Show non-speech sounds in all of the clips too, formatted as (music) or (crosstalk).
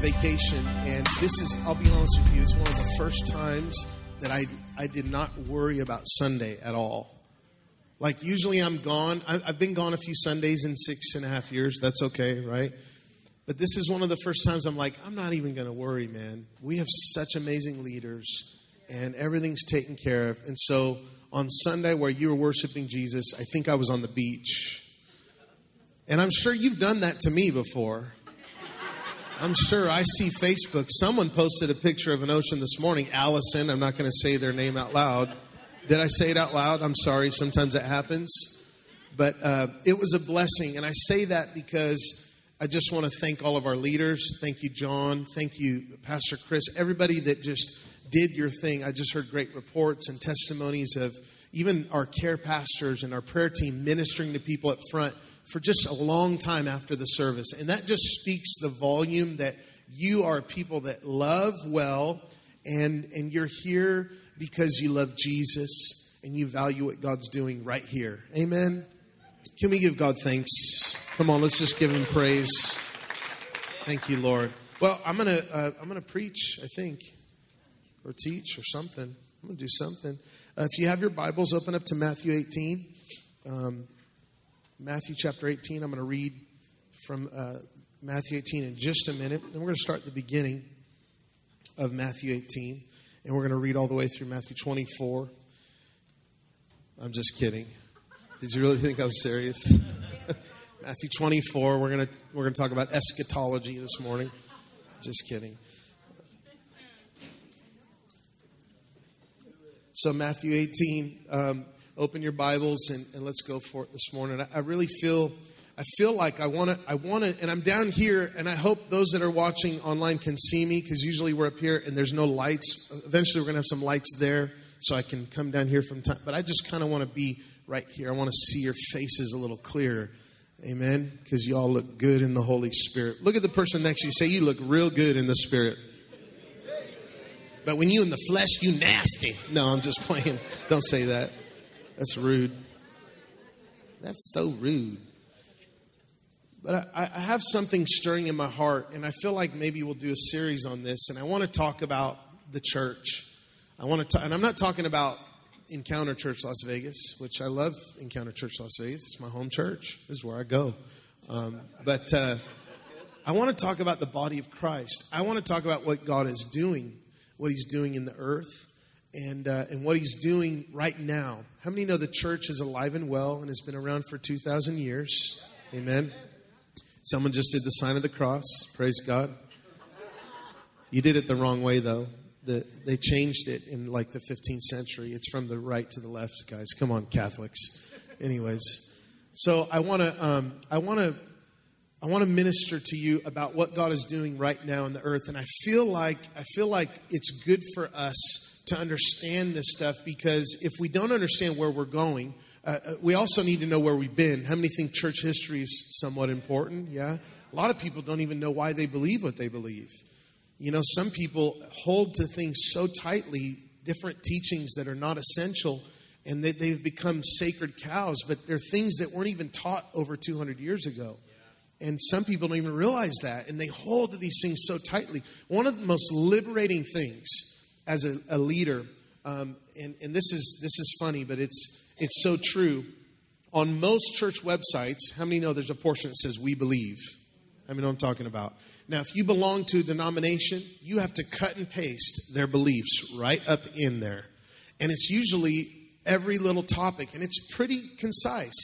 on vacation, and this is, I'll be honest with you, it's one of the first times that I, I did not worry about Sunday at all. Like, usually I'm gone. I- I've been gone a few Sundays in six and a half years. That's okay, right? But this is one of the first times I'm like, I'm not even going to worry, man. We have such amazing leaders, and everything's taken care of. And so on Sunday, where you were worshiping Jesus, I think I was on the beach. And I'm sure you've done that to me before. I'm sure I see Facebook. Someone posted a picture of an ocean this morning. Allison, I'm not going to say their name out loud. Did I say it out loud? I'm sorry. Sometimes it happens. But uh, it was a blessing. And I say that because I just want to thank all of our leaders. Thank you, John. Thank you, Pastor Chris. Everybody that just did your thing. I just heard great reports and testimonies of even our care pastors and our prayer team ministering to people up front for just a long time after the service. And that just speaks the volume that you are people that love well and, and you're here because you love Jesus and you value what God's doing right here. Amen. Can we give God thanks? Come on, let's just give him praise. Thank you, Lord. Well, I'm gonna uh, I'm gonna preach, I think, or teach or something. I'm gonna do something. Uh, if you have your Bibles, open up to Matthew 18. Um, Matthew chapter 18. I'm going to read from uh, Matthew 18 in just a minute. And we're going to start at the beginning of Matthew 18. And we're going to read all the way through Matthew 24. I'm just kidding. Did you really think I was serious? (laughs) Matthew 24. We're going to we're going to talk about eschatology this morning. Just kidding. So Matthew 18. Um, open your Bibles and, and, let's go for it this morning. I, I really feel I feel like I want to I want to and I'm down here and I hope those that are watching online can see me because usually we're up here and there's no lights. Eventually we're going to have some lights there so I can come down here from time. But I just kind of want to be right here. I want to see your faces a little clearer. Amen. Because you all look good in the Holy Spirit. Look at the person next to you. Say you look real good in the Spirit. But when you in the flesh, you nasty. No, I'm just playing. Don't say that. That's rude. That's so rude. But I, I, have something stirring in my heart, and I feel like maybe we'll do a series on this. And I want to talk about the church. I want to, and I'm not talking about Encounter Church Las Vegas, which I love. Encounter Church Las Vegas. It's my home church. This is where I go. Um, but uh, I want to talk about the body of Christ. I want to talk about what God is doing, what He's doing in the earth and, uh, and what he's doing right now. How many know the church is alive and well and has been around for 2,000 years? Amen. Someone just did the sign of the cross. Praise God. You did it the wrong way, though. The, they changed it in like the 15th century. It's from the right to the left, guys. Come on, Catholics. Anyways, so I want to um, I want to I want to minister to you about what God is doing right now in the earth, and I feel like I feel like it's good for us to understand this stuff because if we don't understand where we're going, uh, we also need to know where we've been. How many think church history is somewhat important? Yeah. A lot of people don't even know why they believe what they believe. You know, some people hold to things so tightly, different teachings that are not essential, and they, they've become sacred cows, but they're things that weren't even taught over 200 years ago. And some people don't even realize that, and they hold to these things so tightly. One of the most liberating things as a, a leader, um, and, and this is this is funny, but it's it's so true. On most church websites, how many know there's a portion that says "We believe"? I mean, I'm talking about? Now, if you belong to a denomination, you have to cut and paste their beliefs right up in there, and it's usually every little topic, and it's pretty concise.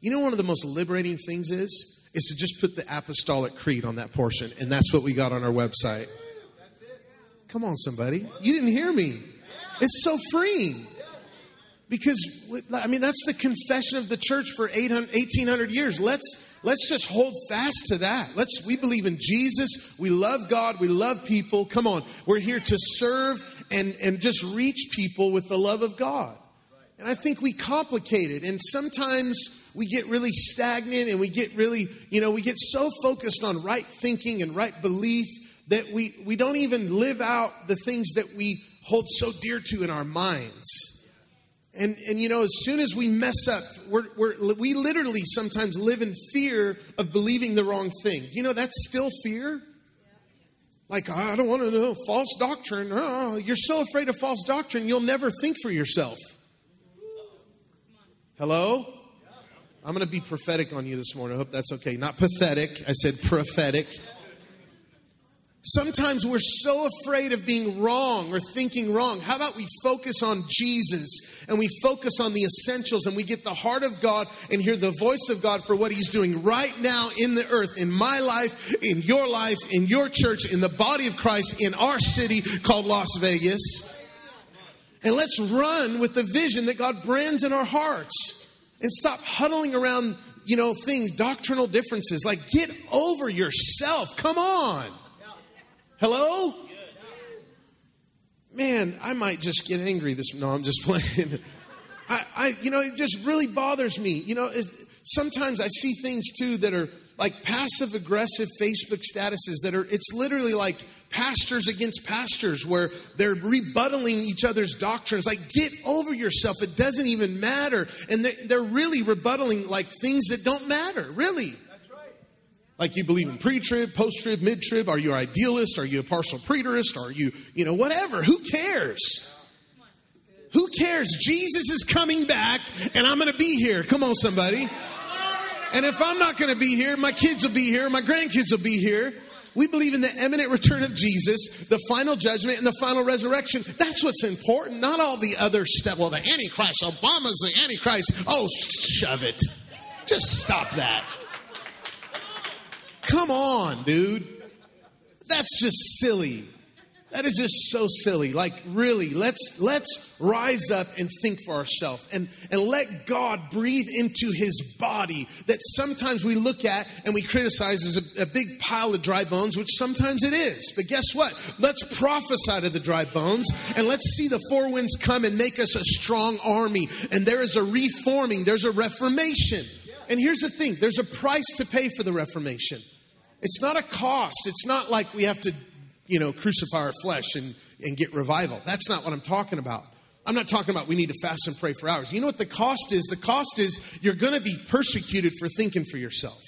You know, one of the most liberating things is is to just put the apostolic creed on that portion, and that's what we got on our website. Come on, somebody. You didn't hear me. It's so freeing. Because, I mean, that's the confession of the church for 800, 1800 years. Let's, let's just hold fast to that. Let's, we believe in Jesus. We love God. We love people. Come on. We're here to serve and, and just reach people with the love of God. And I think we complicate it. And sometimes we get really stagnant and we get really, you know, we get so focused on right thinking and right belief that we, we don't even live out the things that we hold so dear to in our minds. And, and you know, as soon as we mess up, we're, we're, we literally sometimes live in fear of believing the wrong thing. Do you know that's still fear? Like, I don't want to know false doctrine. Oh, you're so afraid of false doctrine, you'll never think for yourself. Hello? I'm going to be prophetic on you this morning. I hope that's okay. Not pathetic. I said prophetic. Sometimes we're so afraid of being wrong or thinking wrong. How about we focus on Jesus and we focus on the essentials and we get the heart of God and hear the voice of God for what He's doing right now in the earth, in my life, in your life, in your church, in the body of Christ, in our city called Las Vegas. And let's run with the vision that God brands in our hearts and stop huddling around, you know, things, doctrinal differences. Like, get over yourself. Come on. Hello? Man, I might just get angry this. No, I'm just (laughs) playing. I, I, you know, it just really bothers me. You know, sometimes I see things too that are like passive aggressive Facebook statuses that are, it's literally like pastors against pastors where they're rebuttaling each other's doctrines. Like, get over yourself. It doesn't even matter. And they're, they're really rebuttaling like things that don't matter, really. Like you believe in pre-trib, post-trib, mid-trib? Are you an idealist? Are you a partial preterist? Are you, you know, whatever? Who cares? Who cares? Jesus is coming back and I'm going to be here. Come on, somebody. And if I'm not going to be here, my kids will be here, my grandkids will be here. We believe in the imminent return of Jesus, the final judgment, and the final resurrection. That's what's important, not all the other stuff. Well, the Antichrist, Obama's the Antichrist. Oh, shove it. Just stop that. Come on, dude. That's just silly. That is just so silly. Like really, let's let's rise up and think for ourselves and, and let God breathe into his body that sometimes we look at and we criticize as a, a big pile of dry bones, which sometimes it is. But guess what? Let's prophesy to the dry bones and let's see the four winds come and make us a strong army. And there is a reforming, there's a reformation. And here's the thing there's a price to pay for the reformation. It's not a cost. It's not like we have to, you know, crucify our flesh and, and get revival. That's not what I'm talking about. I'm not talking about we need to fast and pray for hours. You know what the cost is? The cost is you're going to be persecuted for thinking for yourself.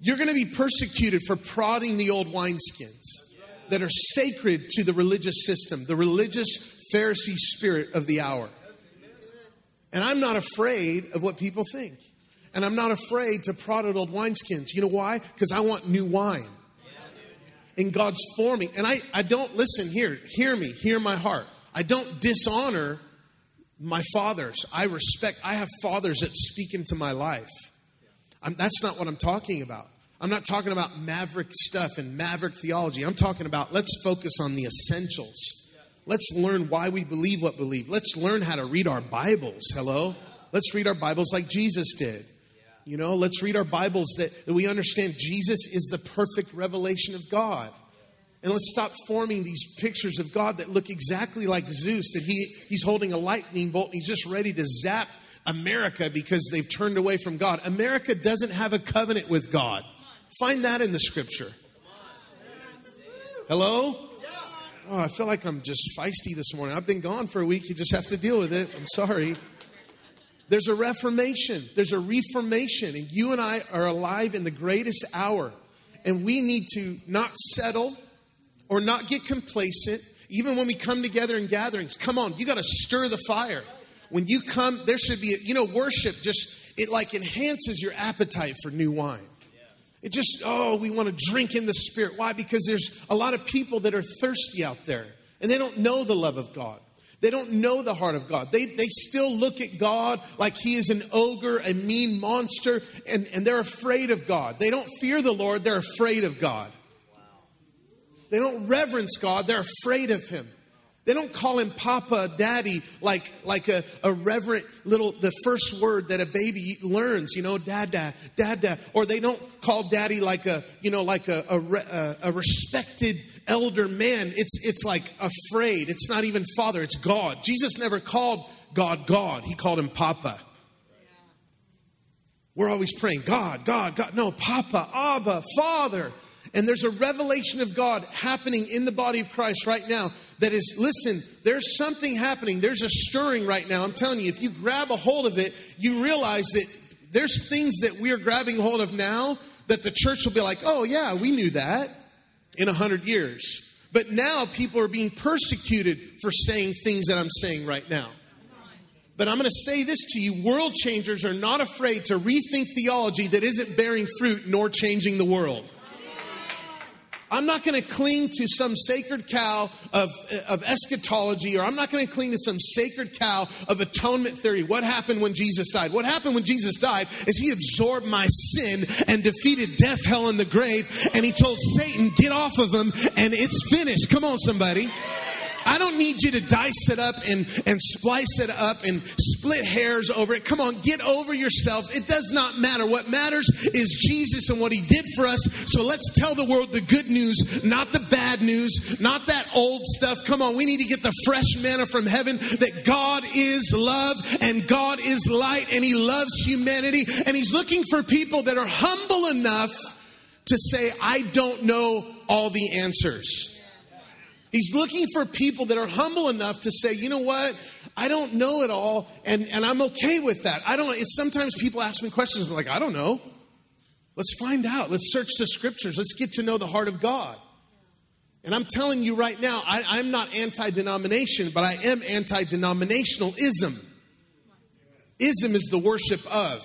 You're going to be persecuted for prodding the old wineskins that are sacred to the religious system, the religious Pharisee spirit of the hour. And I'm not afraid of what people think. And I'm not afraid to prod at old wineskins. You know why? Because I want new wine. And God's forming. And I, I don't, listen here, hear me, hear my heart. I don't dishonor my fathers. I respect, I have fathers that speak into my life. I'm, that's not what I'm talking about. I'm not talking about maverick stuff and maverick theology. I'm talking about let's focus on the essentials. Let's learn why we believe what we believe. Let's learn how to read our Bibles. Hello? Let's read our Bibles like Jesus did. You know, let's read our Bibles that, that we understand Jesus is the perfect revelation of God. And let's stop forming these pictures of God that look exactly like Zeus, that he, he's holding a lightning bolt and he's just ready to zap America because they've turned away from God. America doesn't have a covenant with God. Find that in the scripture. Hello? Oh, I feel like I'm just feisty this morning. I've been gone for a week. You just have to deal with it. I'm sorry. There's a reformation, there's a reformation, and you and I are alive in the greatest hour. And we need to not settle or not get complacent, even when we come together in gatherings. Come on, you got to stir the fire. When you come, there should be, a, you know, worship just, it like enhances your appetite for new wine. It just, oh, we want to drink in the Spirit. Why? Because there's a lot of people that are thirsty out there and they don't know the love of God. They don't know the heart of God. They, they still look at God like he is an ogre, a mean monster, and, and they're afraid of God. They don't fear the Lord, they're afraid of God. They don't reverence God, they're afraid of him. They don't call him Papa, Daddy, like, like a, a reverent little, the first word that a baby learns, you know, Dada, Dada. Or they don't call Daddy like a, you know, like a, a, a respected elder man. It's, it's like afraid. It's not even Father, it's God. Jesus never called God God, he called him Papa. We're always praying, God, God, God. No, Papa, Abba, Father. And there's a revelation of God happening in the body of Christ right now that is, listen, there's something happening. There's a stirring right now. I'm telling you, if you grab a hold of it, you realize that there's things that we are grabbing hold of now that the church will be like, oh, yeah, we knew that. In a hundred years. But now people are being persecuted for saying things that I'm saying right now. But I'm going to say this to you world changers are not afraid to rethink theology that isn't bearing fruit nor changing the world. I'm not going to cling to some sacred cow of, of eschatology, or I'm not going to cling to some sacred cow of atonement theory. What happened when Jesus died? What happened when Jesus died is he absorbed my sin and defeated death, hell, and the grave, and he told Satan, get off of him, and it's finished. Come on, somebody. I don't need you to dice it up and, and splice it up and split hairs over it. Come on, get over yourself. It does not matter. What matters is Jesus and what he did for us. So let's tell the world the good news, not the bad news, not that old stuff. Come on, we need to get the fresh manna from heaven that God is love and God is light and he loves humanity and he's looking for people that are humble enough to say, I don't know all the answers. He's looking for people that are humble enough to say, you know what? I don't know it all, and, and I'm okay with that. I don't it's sometimes people ask me questions, I'm like, I don't know. Let's find out. Let's search the scriptures. Let's get to know the heart of God. And I'm telling you right now, I, am not anti denomination, but I am anti denominationalism. Ism is the worship of.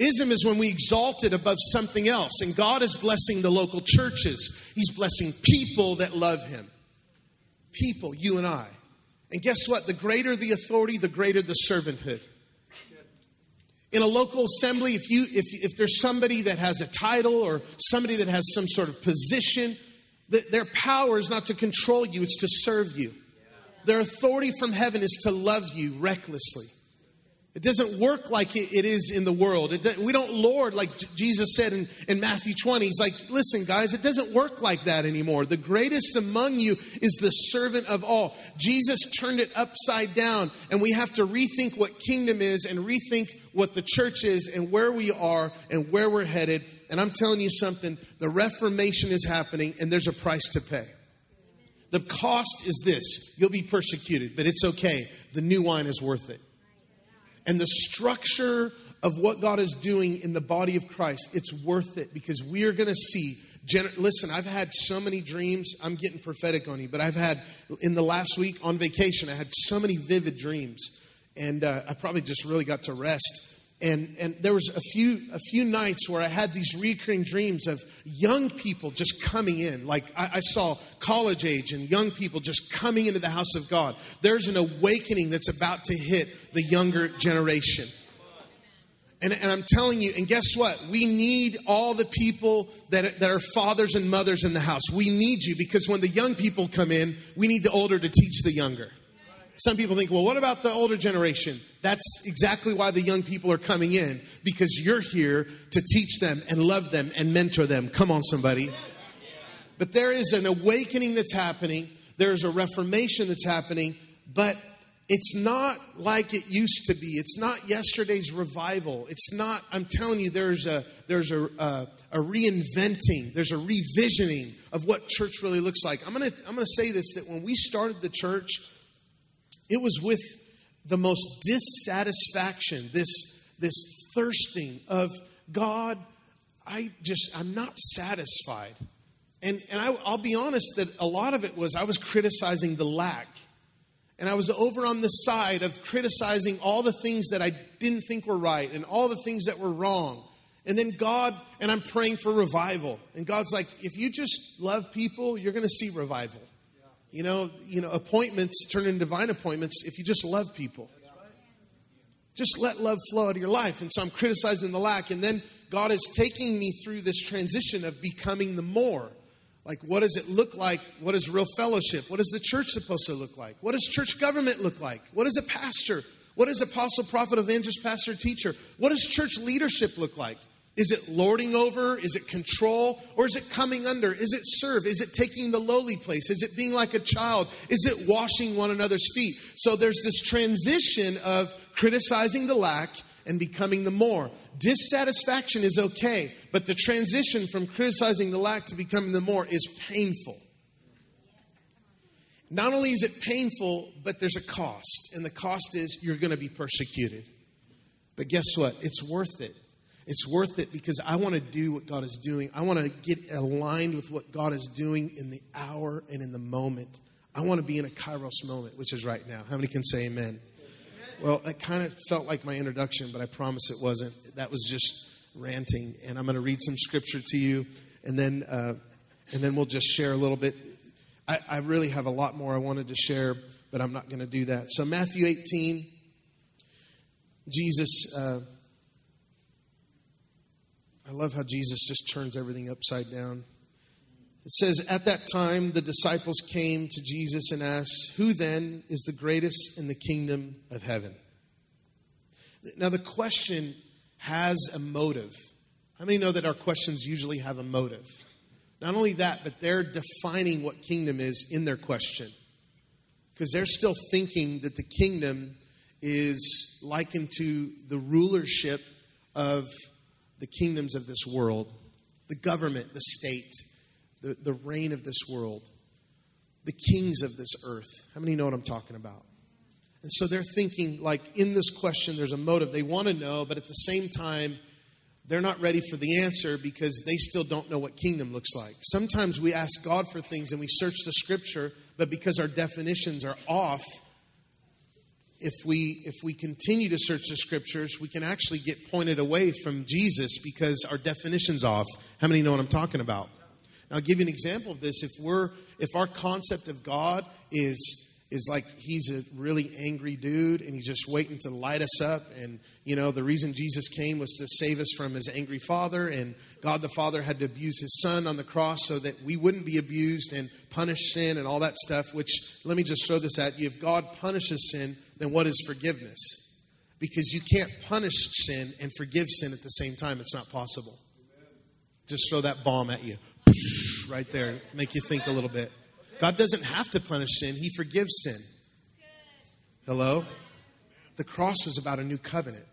Ism is when we exalt it above something else. And God is blessing the local churches, He's blessing people that love Him. People, you and I. And guess what? The greater the authority, the greater the servanthood. In a local assembly, if, you, if, if there's somebody that has a title or somebody that has some sort of position, their power is not to control you, it's to serve you. Their authority from heaven is to love you recklessly. It doesn't work like it is in the world. It, we don't lord like Jesus said in, in Matthew 20. He's like, listen, guys, it doesn't work like that anymore. The greatest among you is the servant of all. Jesus turned it upside down, and we have to rethink what kingdom is and rethink what the church is and where we are and where we're headed. And I'm telling you something the Reformation is happening, and there's a price to pay. The cost is this you'll be persecuted, but it's okay. The new wine is worth it and the structure of what God is doing in the body of Christ, it's worth it because we are going to see. Listen, I've had so many dreams. I'm getting prophetic on you, but I've had in the last week on vacation, I had so many vivid dreams, and uh, I probably just really got to rest. And and there was a few a few nights where I had these recurring dreams of young people just coming in. Like I, I saw college age and young people just coming into the house of God. There's an awakening that's about to hit the younger generation. And, and, I'm telling you, and guess what? We need all the people that, that are fathers and mothers in the house. We need you because when the young people come in, we need the older to teach the younger. Some people think, well, what about the older generation? That's exactly why the young people are coming in, because you're here to teach them and love them and mentor them. Come on, somebody. But there is an awakening that's happening, there's a reformation that's happening, but it's not like it used to be. It's not yesterday's revival. It's not, I'm telling you, there's a, there's a, a, a reinventing, there's a revisioning of what church really looks like. I'm going to I'm going to say this that when we started the church, it was with the most dissatisfaction, this, this thirsting of God, I just, I'm not satisfied. And, and I, I'll be honest that a lot of it was I was criticizing the lack. And I was over on the side of criticizing all the things that I didn't think were right and all the things that were wrong. And then God, and I'm praying for revival. And God's like, if you just love people, you're going to see revival. You know, you know, appointments turn into divine appointments if you just love people. Just let love flow out of your life. And so I'm criticizing the lack. And then God is taking me through this transition of becoming the more. Like, what does it look like? What is real fellowship? What is the church supposed to look like? What does church government look like? What is a pastor? What is apostle, prophet, evangelist, pastor, teacher? What does church leadership look like? Is it lording over? Is it control? Or is it coming under? Is it serve? Is it taking the lowly place? Is it being like a child? Is it washing one another's feet? So there's this transition of criticizing the lack and becoming the more. Dissatisfaction is okay, but the transition from criticizing the lack to becoming the more is painful. Not only is it painful, but there's a cost, and the cost is you're going to be persecuted. But guess what? It's worth it It's worth it because I want to do what God is doing. I want to get aligned with what God is doing in the hour and in the moment. I want to be in a kairos moment, which is right now. How many can say amen? Well, it kind of felt like my introduction, but I promise it wasn't. That was just ranting. And I'm going to read some scripture to you, and then, uh, and then we'll just share a little bit. I, I really have a lot more I wanted to share, but I'm not going to do that. So, Matthew 18, Jesus. Uh, I love how Jesus just turns everything upside down. It says, At that time, the disciples came to Jesus and asked, Who then is the greatest in the kingdom of heaven? Now, the question has a motive. How many know that our questions usually have a motive? Not only that, but they're defining what kingdom is in their question. Because they're still thinking that the kingdom is likened to the rulership of the kingdoms of this world, the government, the state, the, the reign of this world, the kings of this earth. How many know what I'm talking about? And so they're thinking, like, in this question, there's a motive. They want to know, but at the same time, they're not ready for the answer because they still don't know what kingdom looks like. Sometimes we ask God for things and we search the scripture, but because our definitions are off, if we if we continue to search the scriptures, we can actually get pointed away from Jesus because our definition's off. How many know what I'm talking about? Now, I'll give you an example of this. If we're if our concept of God is is like he's a really angry dude and he's just waiting to light us up and you know the reason jesus came was to save us from his angry father and god the father had to abuse his son on the cross so that we wouldn't be abused and punish sin and all that stuff which let me just throw this at you if god punishes sin then what is forgiveness? Because you can't punish sin and forgive sin at the same time. It's not possible. Just throw that bomb at you. Right there. Make you think a little bit. God doesn't have to punish sin, He forgives sin. Hello? The cross was about a new covenant.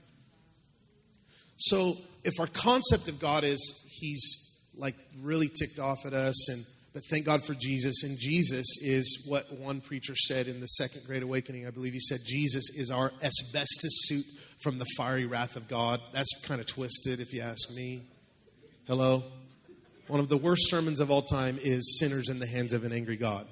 So if our concept of God is He's like really ticked off at us and but thank God for Jesus. And Jesus is what one preacher said in the Second Great Awakening. I believe he said, Jesus is our asbestos suit from the fiery wrath of God. That's kind of twisted, if you ask me. Hello? One of the worst sermons of all time is Sinners in the Hands of an Angry God.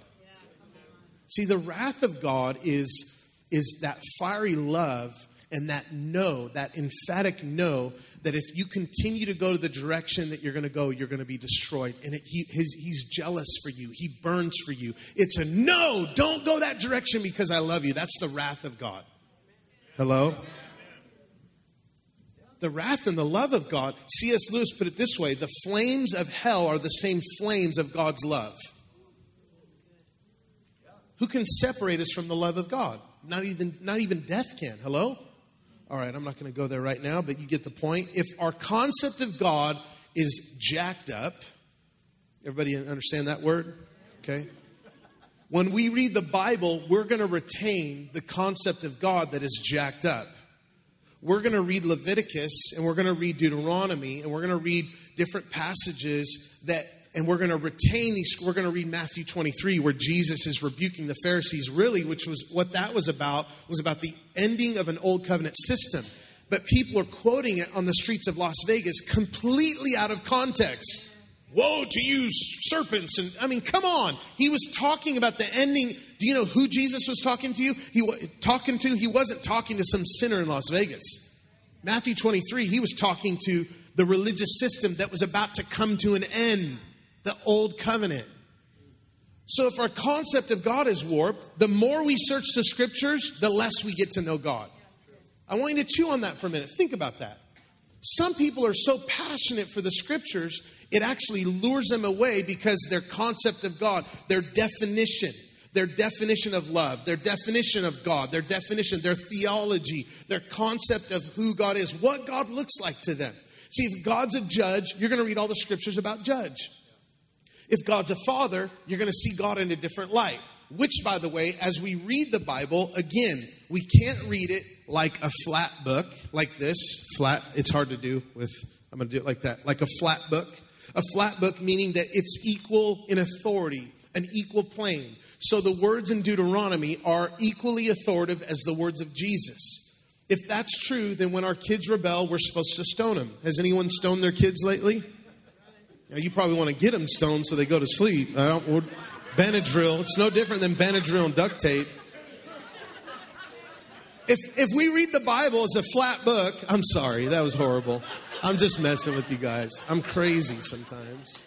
See, the wrath of God is, is that fiery love and that no, that emphatic no, that if you continue to go to the direction that you're going to go, you're going to be destroyed. And it, he, his, he's jealous for you, he burns for you. It's a no, don't go that direction because I love you. That's the wrath of God. Hello? the wrath and the love of God, C.S. Lewis put it this way the flames of hell are the same flames of God's love. Who can separate us from the love of God? Not even, not even death can. Hello? All right, I'm not going to go there right now, but you get the point. If our concept of God is jacked up, everybody understand that word? Okay. When we read the Bible, we're going to retain the concept of God that is jacked up we're going to read Leviticus and we're going to read Deuteronomy and we're going to read different passages that and we're going to retain these we're going to read Matthew 23 where Jesus is rebuking the Pharisees really which was what that was about was about the ending of an old covenant system. But people are quoting it on the streets of Las Vegas completely out of context. Woe to you serpents and i mean come on. He was talking about the ending. Do you know who jesus was talking to you? He was talking to he wasn't talking to some sinner in las vegas. Matthew 23 he was talking to the religious system that was about to come to an end the old covenant so if our concept of god is warped the more we search the scriptures the less we get to know god i want you to chew on that for a minute think about that some people are so passionate for the scriptures, it actually lures them away because their concept of God, their definition, their definition of love, their definition of God, their definition, their theology, their concept of who God is, what God looks like to them. See, if God's a judge, you're going to read all the scriptures about judge. If God's a father, you're going to see God in a different light. Which, by the way, as we read the Bible, again, we can't read it like a flat book, like this. Flat, it's hard to do with, I'm going to do it like that, like a flat book. A flat book meaning that it's equal in authority, an equal plane. So the words in Deuteronomy are equally authoritative as the words of Jesus. If that's true, then when our kids rebel, we're supposed to stone them. Has anyone stoned their kids lately? Now, you probably want to get them stoned so they go to sleep. I don't, Benadryl. It's no different than Benadryl and duct tape. If, if we read the Bible as a flat book, I'm sorry, that was horrible. I'm just messing with you guys. I'm crazy sometimes.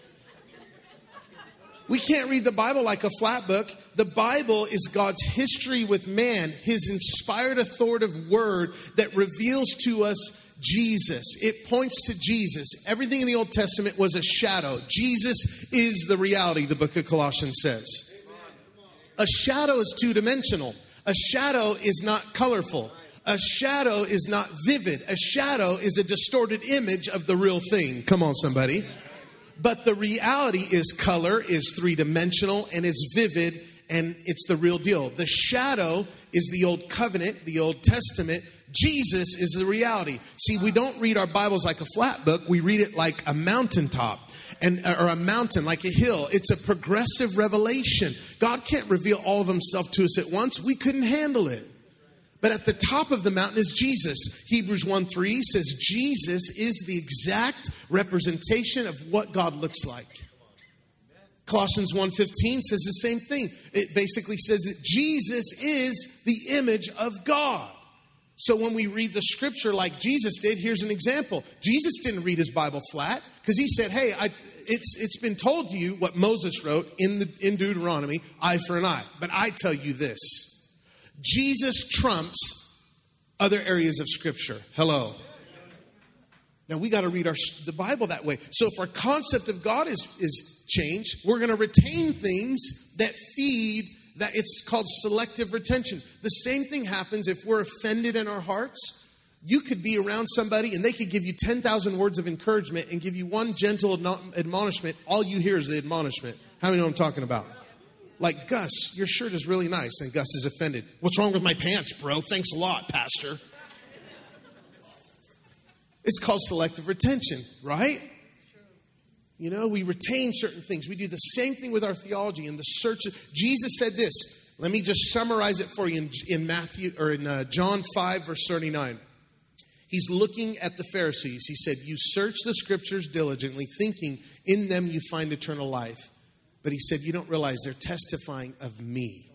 We can't read the Bible like a flat book. The Bible is God's history with man, his inspired authoritative word that reveals to us Jesus. It points to Jesus. Everything in the Old Testament was a shadow. Jesus is the reality, the book of Colossians says. A shadow is two dimensional, a shadow is not colorful. A shadow is not vivid. A shadow is a distorted image of the real thing. Come on, somebody. But the reality is color, is three dimensional, and is vivid, and it's the real deal. The shadow is the old covenant, the Old Testament. Jesus is the reality. See, we don't read our Bibles like a flat book, we read it like a mountaintop. And, or a mountain like a hill. It's a progressive revelation. God can't reveal all of himself to us at once. We couldn't handle it. But at the top of the mountain is Jesus. Hebrews 1 3 says Jesus is the exact representation of what God looks like. Colossians 1:15 says the same thing. It basically says that Jesus is the image of God. So when we read the scripture like Jesus did, here's an example. Jesus didn't read his Bible flat because he said, "Hey, I, it's it's been told to you what Moses wrote in the in Deuteronomy, eye for an eye. But I tell you this: Jesus trumps other areas of scripture. Hello." Now we got to read our the Bible that way. So if our concept of God is is changed, we're going to retain things that feed that it's called selective retention. The same thing happens if we're offended in our hearts. You could be around somebody and they could give you 10,000 words of encouragement and give you one gentle admonishment. All you hear is the admonishment. How many know what I'm talking about? Like, Gus, your shirt is really nice. And Gus is offended. What's wrong with my pants, bro? Thanks a lot, Pastor. It's called selective retention, right? You know, we retain certain things. We do the same thing with our theology and the search. Jesus said this. Let me just summarize it for you in, in Matthew or in uh, John 5, verse 39. He's looking at the Pharisees. He said, You search the scriptures diligently, thinking in them you find eternal life. But he said, You don't realize they're testifying of me.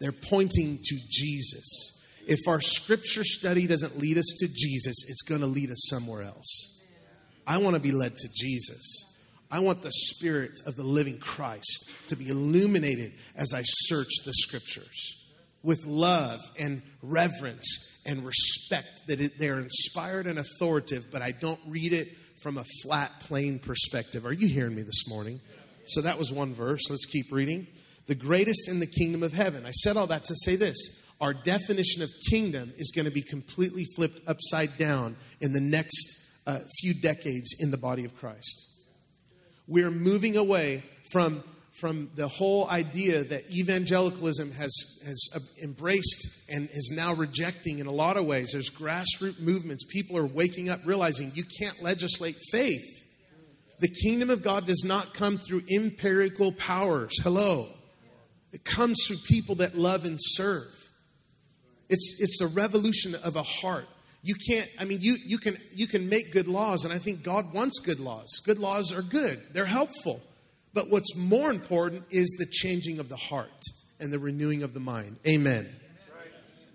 They're pointing to Jesus. If our scripture study doesn't lead us to Jesus, it's going to lead us somewhere else. I want to be led to Jesus. I want the Spirit of the living Christ to be illuminated as I search the scriptures with love and reverence and respect that it, they're inspired and authoritative, but I don't read it from a flat, plain perspective. Are you hearing me this morning? So that was one verse. Let's keep reading. The greatest in the kingdom of heaven. I said all that to say this. Our definition of kingdom is going to be completely flipped upside down in the next uh, few decades in the body of Christ. We're moving away from, from the whole idea that evangelicalism has, has embraced and is now rejecting in a lot of ways. There's grassroots movements. People are waking up, realizing you can't legislate faith. The kingdom of God does not come through empirical powers. Hello. It comes through people that love and serve. It's, it's a revolution of a heart you can't i mean you, you can you can make good laws and i think god wants good laws. Good laws are good. They're helpful. But what's more important is the changing of the heart and the renewing of the mind. Amen.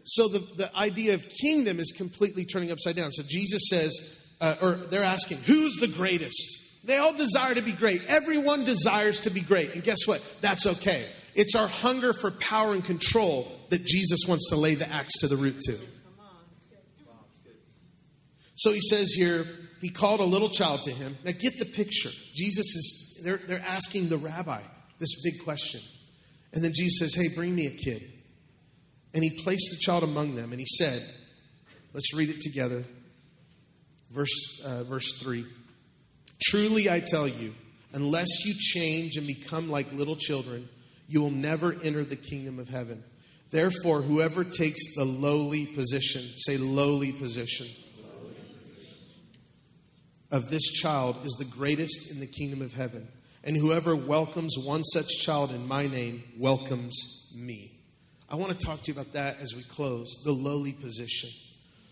So the, the idea of kingdom is completely turning upside down. So jesus says uh, or they're asking who's the greatest? They all desire to be great. Everyone desires to be great. And guess what? That's okay. It's our hunger for power and control that jesus wants to lay the axe to the root to so he says here, he called a little child to him. Now get the picture. Jesus is, they're, they're asking the rabbi this big question. And then Jesus says, Hey, bring me a kid. And he placed the child among them and he said, Let's read it together. Verse, uh, verse 3 Truly I tell you, unless you change and become like little children, you will never enter the kingdom of heaven. Therefore, whoever takes the lowly position, say lowly position, of this child is the greatest in the kingdom of heaven. And whoever welcomes one such child in my name welcomes me. I want to talk to you about that as we close the lowly position.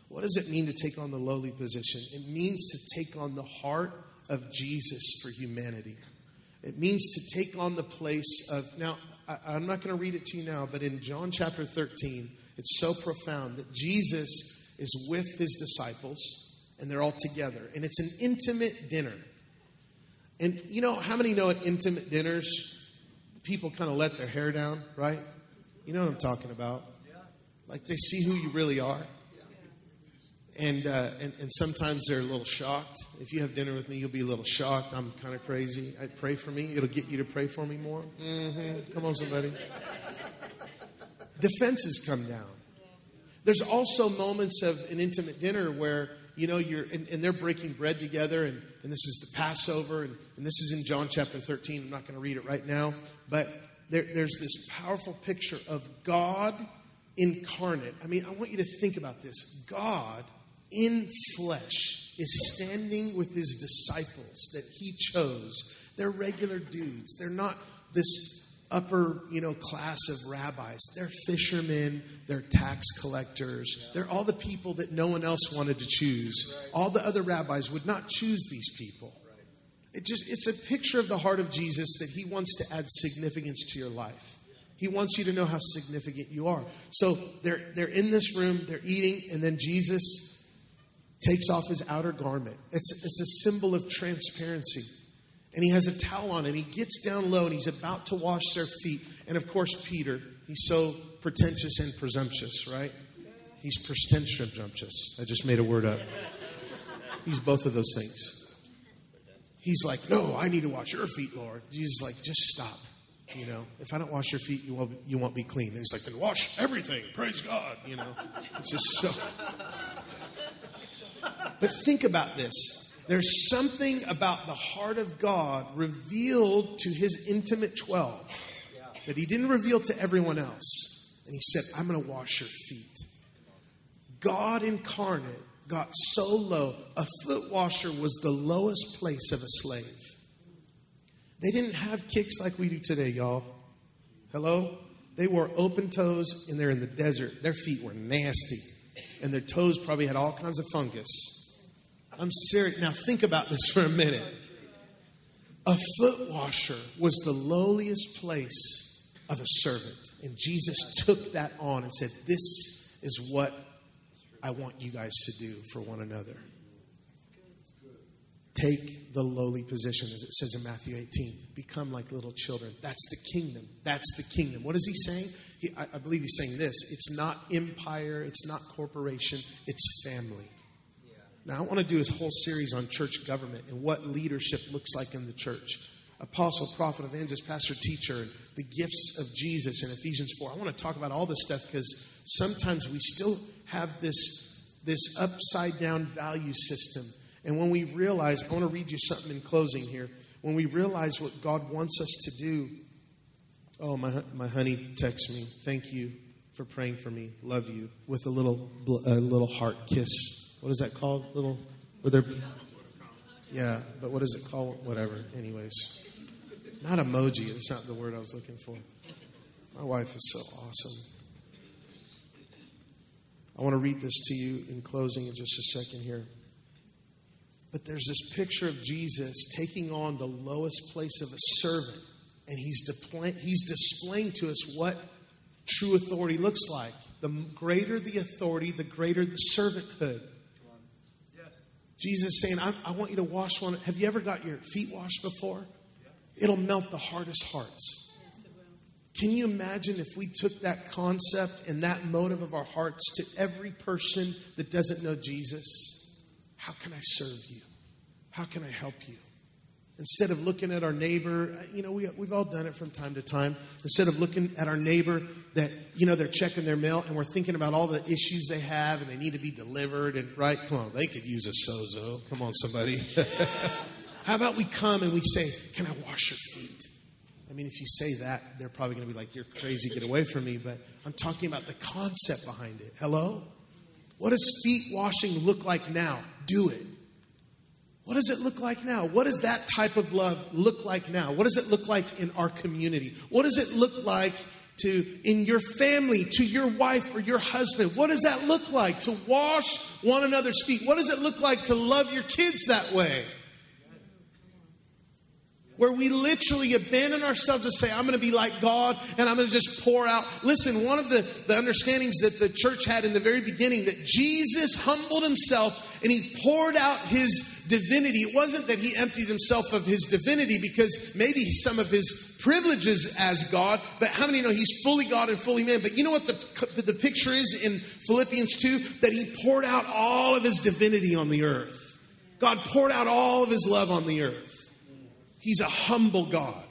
What does it mean to take on the lowly position? It means to take on the heart of Jesus for humanity. It means to take on the place of, now, I, am not going to read it to you now, but in John chapter 13, it's so profound that Jesus is with his disciples and they're all together. And it's an intimate dinner. And you know, how many know at intimate dinners, people kind of let their hair down, right? You know what I'm talking about. Like they see who you really are. And, uh, and, and sometimes they're a little shocked. If you have dinner with me, you'll be a little shocked. I'm kind of crazy. I pray for me. It'll get you to pray for me more. Mm-hmm. Come on, somebody. Defenses come down. There's also moments of an intimate dinner where you know you're and, and they're breaking bread together, and, and this is the Passover, and, and this is in John chapter 13. I'm not going to read it right now, but there, there's this powerful picture of God incarnate. I mean, I want you to think about this. God in flesh is standing with his disciples that he chose. They're regular dudes. They're not this upper, you know, class of rabbis. They're fishermen, they're tax collectors. They're all the people that no one else wanted to choose. All the other rabbis would not choose these people. It just it's a picture of the heart of Jesus that he wants to add significance to your life. He wants you to know how significant you are. So they're they're in this room, they're eating, and then Jesus takes off his outer garment. It's, it's a symbol of transparency. And he has a towel on and he gets down low and he's about to wash their feet. And of course, Peter, he's so pretentious and presumptuous, right? He's pretentious. Presumptuous. I just made a word up. He's both of those things. He's like, No, I need to wash your feet, Lord. Jesus is like, Just stop. You know, if I don't wash your feet, you won't, you won't be clean. And he's like, Then wash everything. Praise God. You know, it's just so. (laughs) But think about this. There's something about the heart of God revealed to his intimate 12 that he didn't reveal to everyone else. And he said, I'm going to wash your feet. God incarnate got so low, a foot washer was the lowest place of a slave. They didn't have kicks like we do today, y'all. Hello? They wore open toes and they're in the desert. Their feet were nasty. And their toes probably had all kinds of fungus. I'm serious. Now, think about this for a minute. A foot washer was the lowliest place of a servant. And Jesus took that on and said, This is what I want you guys to do for one another. Take the lowly position, as it says in Matthew 18. Become like little children. That's the kingdom. That's the kingdom. What is he saying? He, I, I believe he's saying this it's not empire, it's not corporation, it's family. Now, I want to do a whole series on church government and what leadership looks like in the church. Apostle, prophet, evangelist, pastor, teacher, and the gifts of Jesus in Ephesians 4. I want to talk about all this stuff because sometimes we still have this, this upside down value system. And when we realize, I want to read you something in closing here. When we realize what God wants us to do, oh, my, my honey texts me. Thank you for praying for me. Love you. With a little, a little heart kiss what is that called? Little? Yeah, but what is it called? Whatever. Anyways, not emoji. That's not the word I was looking for. My wife is so awesome. I want to read this to you in closing in just a second here. But there's this picture of Jesus taking on the lowest place of a servant, and he's, he's displaying to us what true authority looks like. The greater the authority, the greater the servanthood. Jesus saying, I, I, want you to wash one. Have you ever got your feet washed before? It'll melt the hardest hearts. Can you imagine if we took that concept and that motive of our hearts to every person that doesn't know Jesus? How can I serve you? How can I help you? Instead of looking at our neighbor, uh, you know, we, we've all done it from time to time. Instead of looking at our neighbor that, you know, they're checking their mail and we're thinking about all the issues they have and they need to be delivered and, right? Come on, they could use a sozo. Come on, somebody. (laughs) How about we come and we say, Can I wash your feet? I mean, if you say that, they're probably going to be like, You're crazy, get away from me. But I'm talking about the concept behind it. Hello? What does feet washing look like now? Do it. What does it look like now? What does that type of love look like now? What does it look like in our community? What does it look like to in your family to your wife or your husband? What does that look like to wash one another's feet? What does it look like to love your kids that way? where we literally abandon ourselves to say, I'm going to be like God and I'm going to just pour out. Listen, one of the, the understandings that the church had in the very beginning that Jesus humbled himself and he poured out his divinity. It wasn't that he emptied himself of his divinity because maybe some of his privileges as God, but how many know he's fully God and fully man? But you know what the, the picture is in Philippians 2? That he poured out all of his divinity on the earth. God poured out all of his love on the earth. He's a humble God.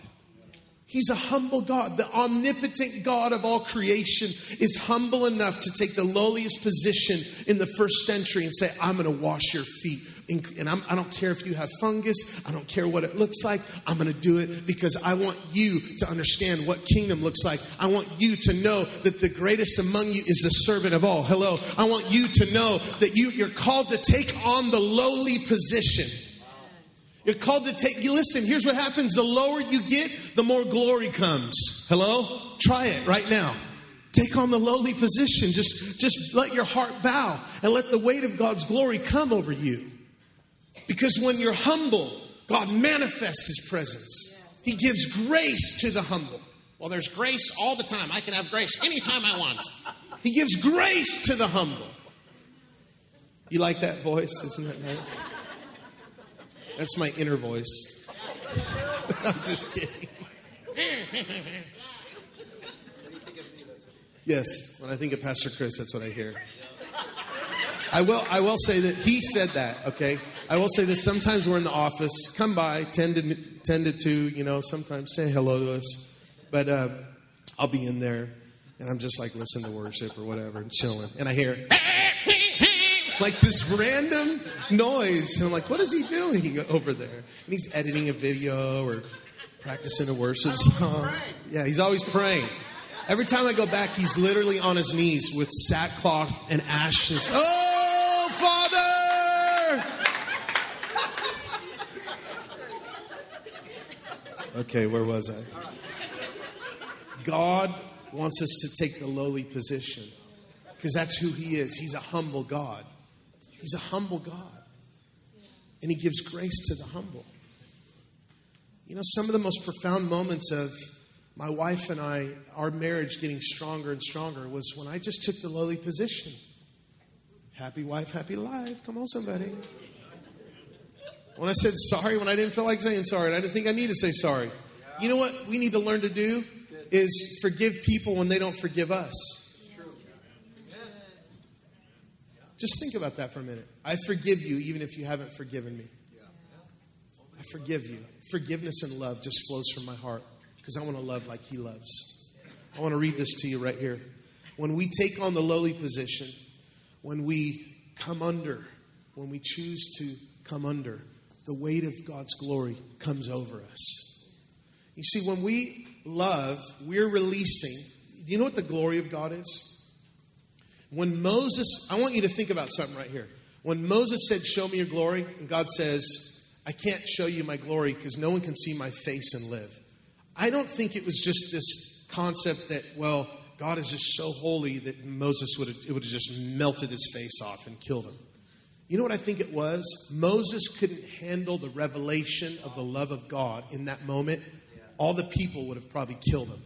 He's a humble God. The omnipotent God of all creation is humble enough to take the lowliest position in the first century and say, I'm going to wash your feet. And I'm, I do not care if you have fungus. I don't care what it looks like. I'm going to do it because I want you to understand what kingdom looks like. I want you to know that the greatest among you is the servant of all. Hello. I want you to know that you, you're called to take on the lowly position. You're called to take, you listen, here's what happens. The lower you get, the more glory comes. Hello? Try it right now. Take on the lowly position. Just, just let your heart bow and let the weight of God's glory come over you. Because when you're humble, God manifests His presence. He gives grace to the humble. Well, there's grace all the time. I can have grace anytime I want. He gives grace to the humble. You like that voice? Isn't that nice? That's my inner voice. (laughs) I'm just kidding. yes, when I think of Pastor Chris, that's what I hear. I will, I will say that he said that, okay? I will say that sometimes we're in the office, come by, 10 to, 10 to 2, you know, sometimes say hello to us. But uh, I'll be in there and I'm just like listening to worship or whatever and chilling. And I hear, (laughs) like this random noise. And I'm like, what is he doing (laughs) over there? And he's editing a video or practicing a worship song. Yeah, he's always praying. Every time I go back, he's literally on his knees with sackcloth and ashes. Oh, Father! Okay, where was I? God wants us to take the lowly position because that's who he is. He's a humble God. He's a humble God. And He gives grace to the humble. You know, some of the most profound moments of my wife and I, our marriage getting stronger and stronger, was when I just took the lowly position. Happy wife, happy life. Come on, somebody. When I said sorry, when I didn't feel like saying sorry, I didn't think I need to say sorry. You know what we need to learn to do? Is forgive people when they don't forgive us. Just think about that for a minute. I forgive you even if you haven't forgiven me. I forgive you. Forgiveness and love just flows from my heart because I want to love like He loves. I want to read this to you right here. When we take on the lowly position, when we come under, when we choose to come under, the weight of God's glory comes over us. You see, when we love, we're releasing. Do you know what the glory of God is? When Moses, I want you to think about something right here. When Moses said, Show me your glory, and God says, I can't show you my glory because no one can see my face and live. I don't think it was just this concept that, well, God is just so holy that Moses would have, it would have just melted his face off and killed him. You know what I think it was? Moses couldn't handle the revelation of the love of God in that moment. All the people would have probably killed him.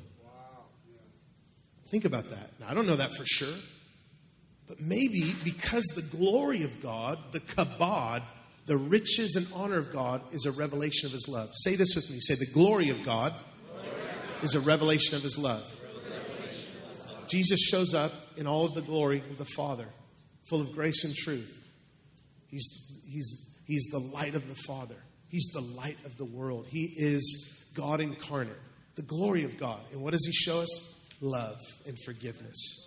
Think about that. Now, I don't know that for sure. But maybe because the glory of God, the kabod, the riches and honor of God is a revelation of his love. Say this with me. Say, the glory of God is a revelation of his love. Jesus shows up in all of the glory of the Father, full of grace and truth. He's, he's, he's the light of the Father, He's the light of the world. He is God incarnate, the glory of God. And what does He show us? Love and forgiveness.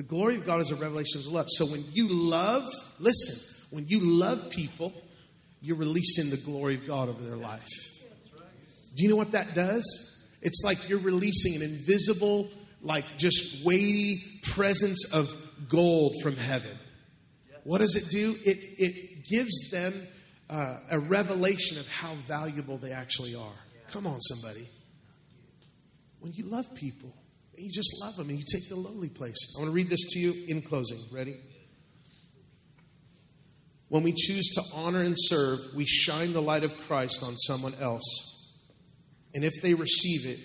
The glory of God is a revelation of love. So when you love, listen, when you love people, you're releasing the glory of God over their life. Do you know what that does? It's like you're releasing an invisible, like just weighty presence of gold from heaven. What does it do? It, it gives them uh, a revelation of how valuable they actually are. Come on, somebody. When you love people, you just love them and you take the lowly place. I want to read this to you in closing. Ready? When we choose to honor and serve, we shine the light of Christ on someone else. And if they receive it,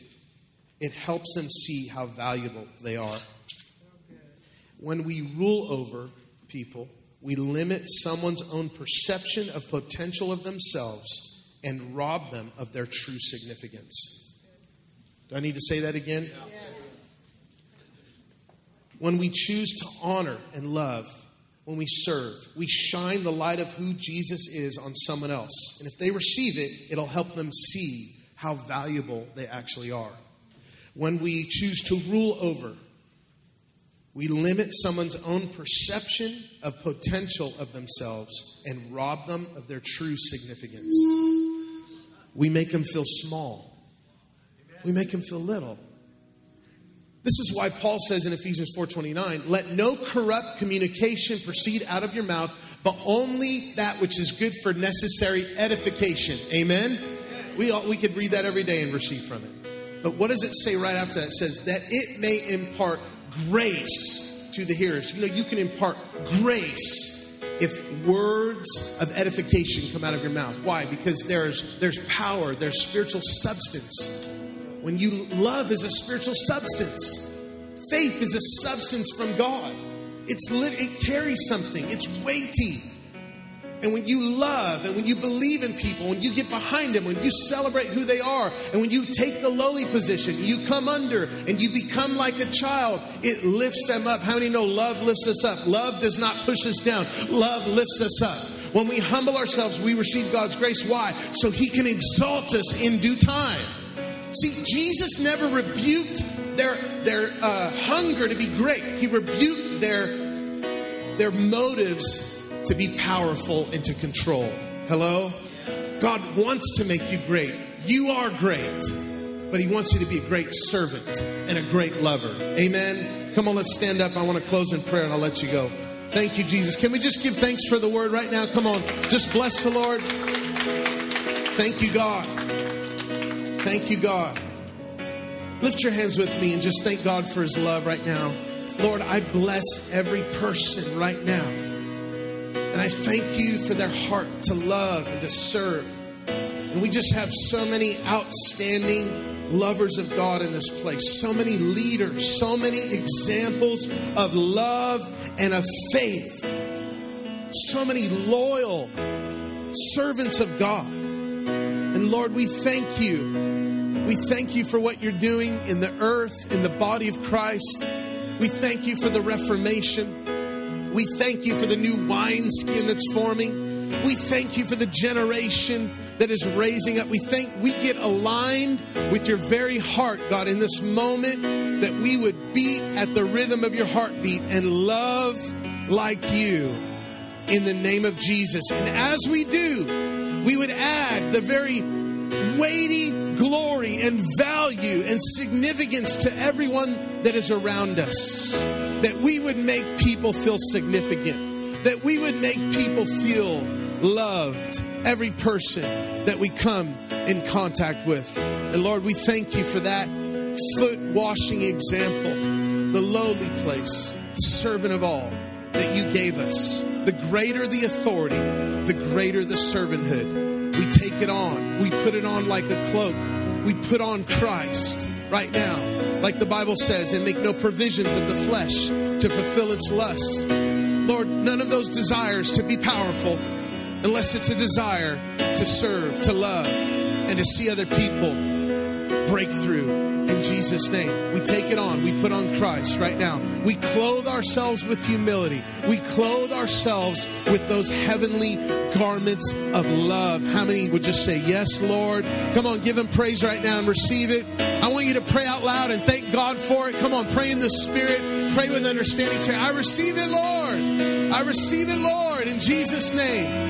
it helps them see how valuable they are. When we rule over people, we limit someone's own perception of potential of themselves and rob them of their true significance. Do I need to say that again? When we choose to honor and love, when we serve, we shine the light of who Jesus is on someone else. And if they receive it, it'll help them see how valuable they actually are. When we choose to rule over, we limit someone's own perception of potential of themselves and rob them of their true significance. We make them feel small. We make them feel little. This is why Paul says in Ephesians 4:29, "Let no corrupt communication proceed out of your mouth, but only that which is good for necessary edification." Amen. We all, we could read that every day and receive from it. But what does it say right after that? It says that it may impart grace to the hearers. You know, you can impart grace if words of edification come out of your mouth. Why? Because there's there's power, there's spiritual substance when you love is a spiritual substance. Faith is a substance from God. It's lit, it carries something. It's weighty. And when you love and when you believe in people, when you get behind them, when you celebrate who they are, and when you take the lowly position, you come under and you become like a child, it lifts them up. How many know love lifts us up? Love does not push us down, love lifts us up. When we humble ourselves, we receive God's grace. Why? So He can exalt us in due time. See, Jesus never rebuked their, their uh, hunger to be great, He rebuked their, their motives to be powerful and to control. Hello? God wants to make you great. You are great, but He wants you to be a great servant and a great lover. Amen? Come on, let's stand up. I want to close in prayer and I'll let you go. Thank you, Jesus. Can we just give thanks for the word right now? Come on, just bless the Lord. Thank you, God. Thank you, God. Lift your hands with me and just thank God for His love right now. Lord, I bless every person right now. And I thank you for their heart to love and to serve. And we just have so many outstanding lovers of God in this place, so many leaders, so many examples of love and of faith, so many loyal servants of God. And Lord, we thank you. We thank you for what you're doing in the earth, in the body of Christ. We thank you for the Reformation. We thank you for the new wineskin that's forming. We thank you for the generation that is raising up. We think we get aligned with your very heart, God, in this moment that we would beat at the rhythm of your heartbeat and love like you in the name of Jesus. And as we do, we would add the very weighty and value and significance to everyone that is around us. That we would make people feel significant. That we would make people feel loved. Every person that we come in contact with. And Lord, we thank you for that foot washing example, the lowly place, the servant of all that you gave us. The greater the authority, the greater the servanthood. We take it on, we put it on like a cloak. We put on Christ right now, like the Bible says, and make no provisions of the flesh to fulfill its lusts. Lord, none of those desires to be powerful unless it's a desire to serve, to love, and to see other people break through. In Jesus' name, we take it on. We put on Christ right now. We clothe ourselves with humility. We clothe ourselves with those heavenly garments of love. How many would just say, Yes, Lord? Come on, give Him praise right now and receive it. I want you to pray out loud and thank God for it. Come on, pray in the Spirit. Pray with understanding. Say, I receive it, Lord. I receive it, Lord, in Jesus' name.